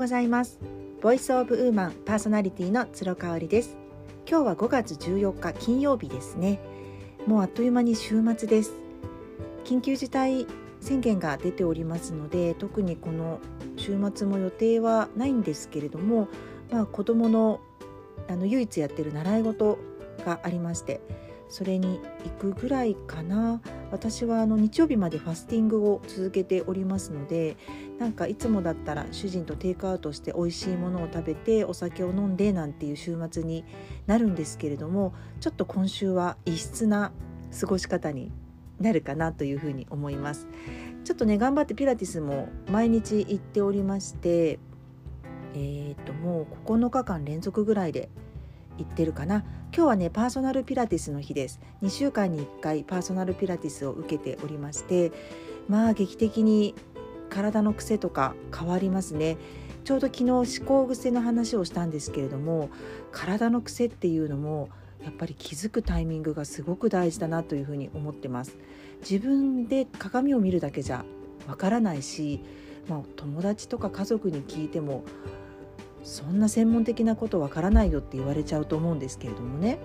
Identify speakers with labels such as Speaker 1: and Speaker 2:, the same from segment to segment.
Speaker 1: ございます。ボイスオブウーマンパーソナリティの鶴香織です。今日は5月14日金曜日ですね。もうあっという間に週末です。緊急事態宣言が出ておりますので特にこの週末も予定はないんですけれどもまあ子供のあの唯一やってる習い事がありましてそれに行くぐらいかな。私はあの日曜日までファスティングを続けておりますのでなんかいつもだったら主人とテイクアウトして美味しいものを食べてお酒を飲んでなんていう週末になるんですけれどもちょっと今週は異質な過ごし方になるかなというふうに思います。ちょっとね頑張ってピラティスも毎日行っておりましてえー、ともう9日間連続ぐらいで行ってるかな。今日はねパーソナルピラティスの日です。2週間に1回パーソナルピラティスを受けておりましてまあ劇的に体の癖とか変わりますね。ちょうど昨日思考癖の話をしたんですけれども体の癖っていうのもやっぱり気づくタイミングがすごく大事だなというふうに思ってます。自分で鏡を見るだけじゃわからないし、まあ、友達とか家族に聞いてもそんな専門的なことわからないよって言われちゃうと思うんですけれどもね。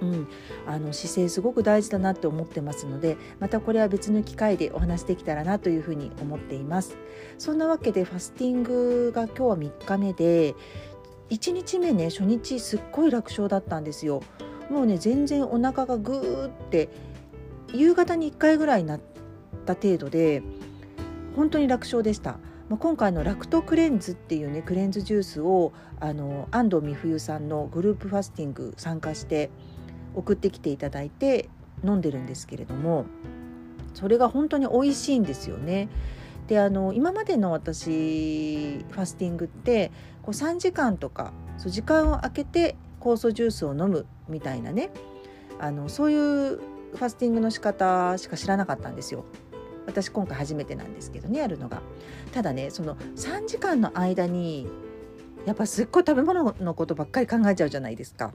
Speaker 1: うん、あの姿勢すごく大事だなって思ってますのでまたこれは別の機会でお話できたらなというふうに思っています。そんなわけでファスティングが今日は3日目で1日目ね初日すっごい楽勝だったんですよ。もうね全然お腹がグーって夕方に1回ぐらいになった程度で本当に楽勝でした。まあ、今回のラクトクレンズっていうねクレンズジュースをあの安藤美冬さんのグループファスティング参加して送ってきていただいて飲んでるんですけれどもそれが本当に美味しいんですよね。であの今までの私ファスティングってこう3時間とかそう時間を空けて酵素ジュースを飲むみたいなねあのそういうファスティングの仕方しか知らなかったんですよ。私今回初めてなんですけどねやるのが。ただねその3時間の間にやっぱすっごい食べ物のことばっかり考えちゃうじゃないですか。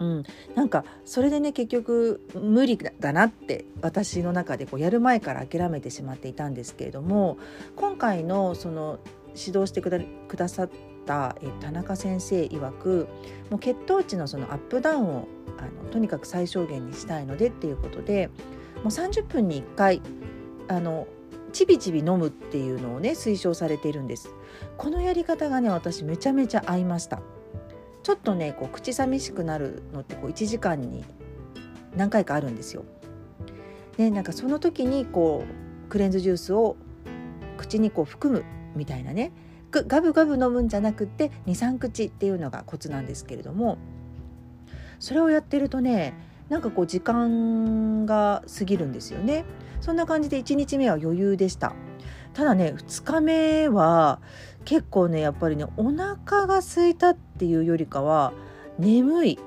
Speaker 1: うん、なんかそれでね結局無理だなって私の中でこうやる前から諦めてしまっていたんですけれども今回のその指導してくださったえ田中先生曰くもう血糖値のそのアップダウンをあのとにかく最小限にしたいのでっていうことでもう30分に1回あのちびちび飲むっていうのをね推奨されているんです。このやり方がね私めちゃめちゃ合いました。ちょっとねこう口寂しくなるのってこう1時間に何回かあるんですよ。ねなんかその時にこうクレンズジュースを口にこう含むみたいなねガブガブ飲むんじゃなくって23口っていうのがコツなんですけれどもそれをやってるとねなんかこう時間が過ぎるんですよね。そんな感じで1日目は余裕でした。ただね2日目は結構ねやっぱりねお腹が空いたっていうよりかは眠い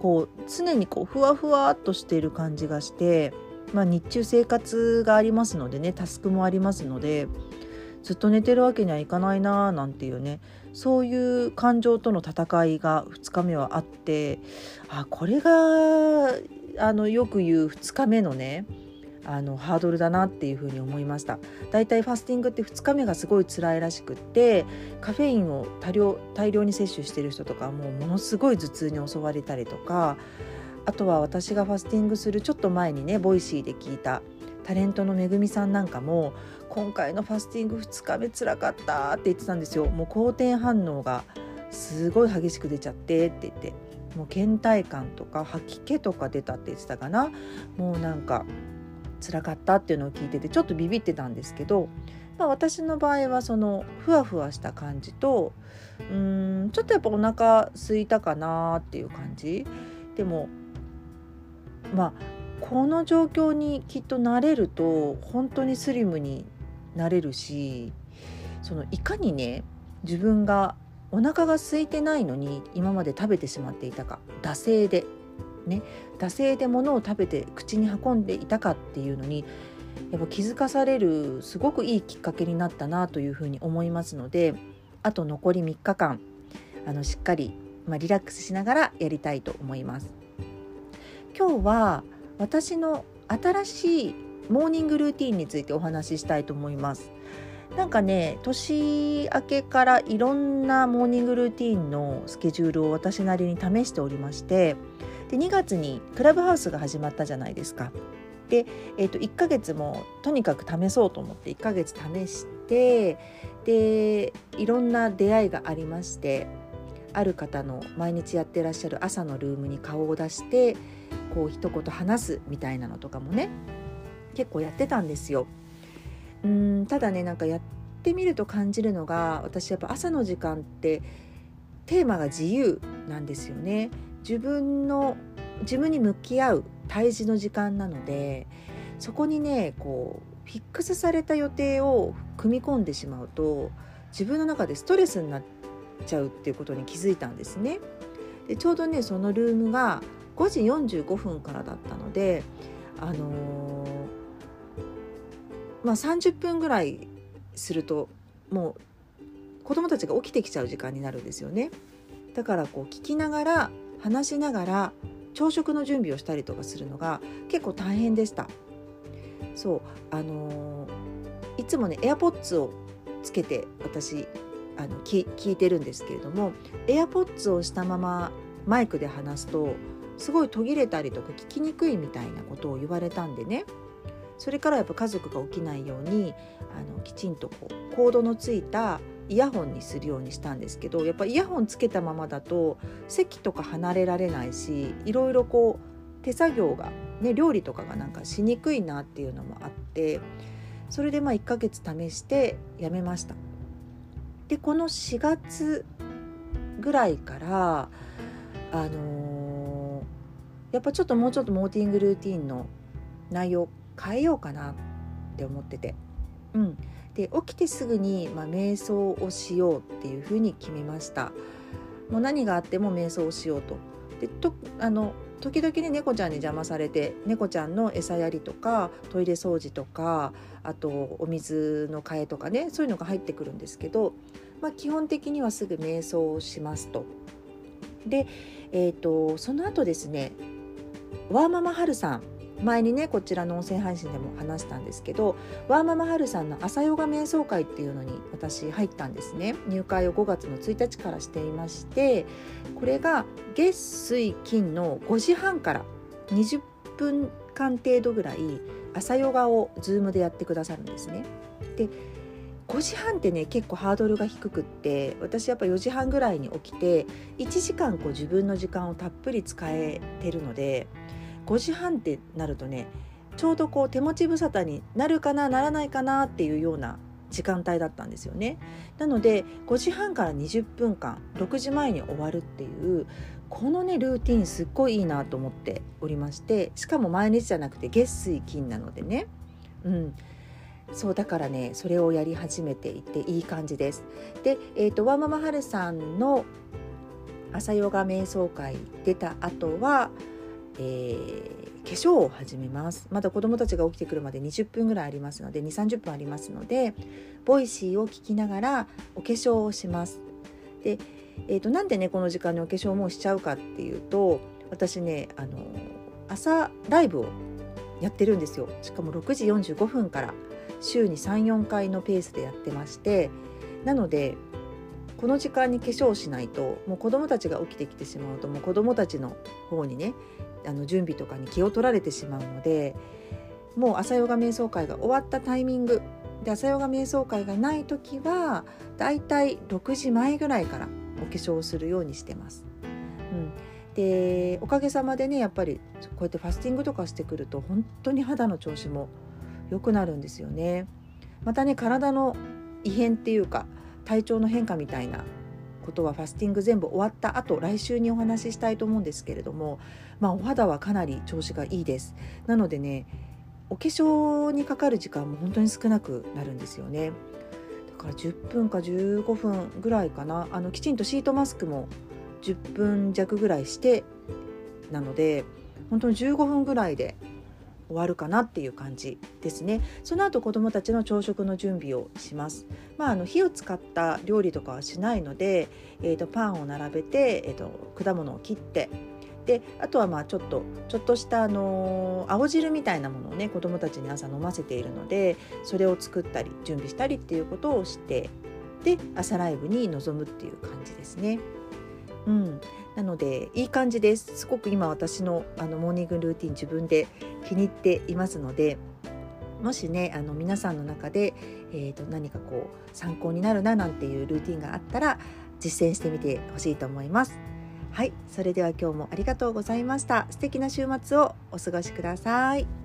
Speaker 1: こう常にこうふわふわっとしている感じがして、まあ、日中生活がありますのでねタスクもありますのでずっと寝てるわけにはいかないなーなんていうねそういう感情との戦いが2日目はあってあこれがあのよく言う2日目のねあのハードルだなっていうふうに思いました。だいたいファスティングって2日目がすごい辛いらしくってカフェインを多量大量に摂取してる人とかもうものすごい頭痛に襲われたりとかあとは私がファスティングするちょっと前にね Voicy で聞いたタレントのめぐみさんなんかも今回のファスティング2日目つらかったって言ってたんですよ。もう好転反応がすごい激しく出ちゃってって言ってもう倦怠感とか吐き気とか出たって言ってたかな。もうなんか辛かったっていうのを聞いててちょっとビビってたんですけど、まあ、私の場合はそのふわふわした感じとうーんちょっとやっぱお腹空いたかなっていう感じ。でもまあこの状況にきっと慣れると本当にスリムになれるしそのいかにね自分がお腹が空いてないのに今まで食べてしまっていたか惰性でね惰性で物を食べて口に運んでいたかっていうのにやっぱ気づかされるすごくいいきっかけになったなというふうに思いますのであと残り3日間あのしっかり、まあ、リラックスしながらやりたいと思います。今日は私の新しいモーニングルーティンについてお話ししたいと思います。なんかね年明けからいろんなモーニングルーティンのスケジュールを私なりに試しておりましてで2月にクラブハウスが始まったじゃないですか。で、えー、と1ヶ月もとにかく試そうと思って1ヶ月試してでいろんな出会いがありましてある方の毎日やってらっしゃる朝のルームに顔を出してこう一言話すみたいなのとかもね結構やってたんですよ。うんただねなんかやってみると感じるのが私やっぱ朝の時間ってテーマが自由なんですよね。自分の自分に向き合う対峙の時間なのでそこにねこうフィックスされた予定を組み込んでしまうと自分の中でストレスになっちゃうっていうことに気づいたんですね。でちょうどねそのルームが5時45分からだったのであのー、まあ30分ぐらいするともう子供たちが起きてきちゃう時間になるんですよね。だからこう聞きながら話しながら朝食の準備をしたりとかするのが結構大変でした。そうあのー、いつもね AirPods をつけて私あの聞いてるんですけれども AirPods をしたままマイクで話すとすごい途切れたりとか聞きにくいみたいなことを言われたんでね。それからやっぱ家族が起きないようにあのきちんとこうコードのついたイヤホンにするようにしたんですけどやっぱイヤホンつけたままだと席とか離れられないしいろいろこう手作業が、ね、料理とかがなんかしにくいなっていうのもあってそれでまあ1ヶ月試してやめました。でこの4月ぐらいからあのー、やっぱちょっともうちょっとモーティングルーティンの内容変えようかなって思ってて。うん、で起きてすぐに、まあ、瞑想をしようっていうふうに決めましたもう何があっても瞑想をしようとでとあの時々ね猫ちゃんに邪魔されて猫ちゃんの餌やりとかトイレ掃除とかあとお水の替えとかねそういうのが入ってくるんですけど、まあ、基本的にはすぐ瞑想をしますと。で、えーと、その後ですねワーママハルさん前にねこちらの音声配信でも話したんですけどワーママハルさんの朝ヨガ瞑想会っていうのに私入ったんですね入会を5月の1日からしていましてこれが月水金の5時半から20分間程度ぐらい朝ヨガを Zoom でやってくださるんですね。で5時半ってね結構ハードルが低くって私やっぱ4時半ぐらいに起きて1時間こう自分の時間をたっぷり使えてるので5時半ってなるとねちょうどこう手持ち無沙汰になるかなならないかなっていうような時間帯だったんですよね。なので5時半から20分間6時前に終わるっていうこのねルーティンすっごいいいなと思っておりましてしかも毎日じゃなくて月水金なのでねうんそうだからねそれをやり始めていていい感じです。で、えーと、ワーママハルさんの朝ヨガ瞑想会出た後はえー、化粧を始めます。まだ子どもたちが起きてくるまで20分ぐらいありますので2 3 0分ありますので Voicy を聞きながらお化粧をします。で、えーと、なんでねこの時間にお化粧もしちゃうかっていうと私ねあの朝ライブをやってるんですよ。しかも6時45分から週に34回のペースでやってましてなのでこの時間に化粧しないともう子どもたちが起きてきてしまうともう子どもたちの方にねあの準備とかに気を取られてしまうのでもう朝ヨガ瞑想会が終わったタイミングで朝ヨガ瞑想会がない時はだいたい6時前ぐらいからお化粧をするようにしてます。うん、でおかげさまでねやっぱりこうやってファスティングとかしてくると本当に肌の調子も良くなるんですよね。またね体の異変っていうか体調の変化みたいなことはファスティング全部終わった後来週にお話ししたいと思うんですけれども、まあ、お肌はかなり調子がいいです。なのでねお化粧にかかる時間も本当に少なくなるんですよね。だから10分か15分ぐらいかな。あのきちんとシートマスクも10分弱ぐらいしてなので本当に15分ぐらいで終わるかなっていう感じですね。その後子どもたちの朝食の準備をします。まああの火を使った料理とかはしないので、えーと、パンを並べて、えーと、果物を切ってであとはまあちょっとちょっとしたあの青汁みたいなものをね子どもたちに朝飲ませているのでそれを作ったり準備したりっていうことをしてで朝ライブに臨むっていう感じですね。うん、なのでいい感じです。すごく今私のあのモーニングルーティン自分で気に入っていますのでもしねあの皆さんの中で、えーと、何かこう参考になるななんていうルーティンがあったら実践してみてほしいと思います。はい、それでは今日もありがとうございました。素敵な週末をお過ごしください。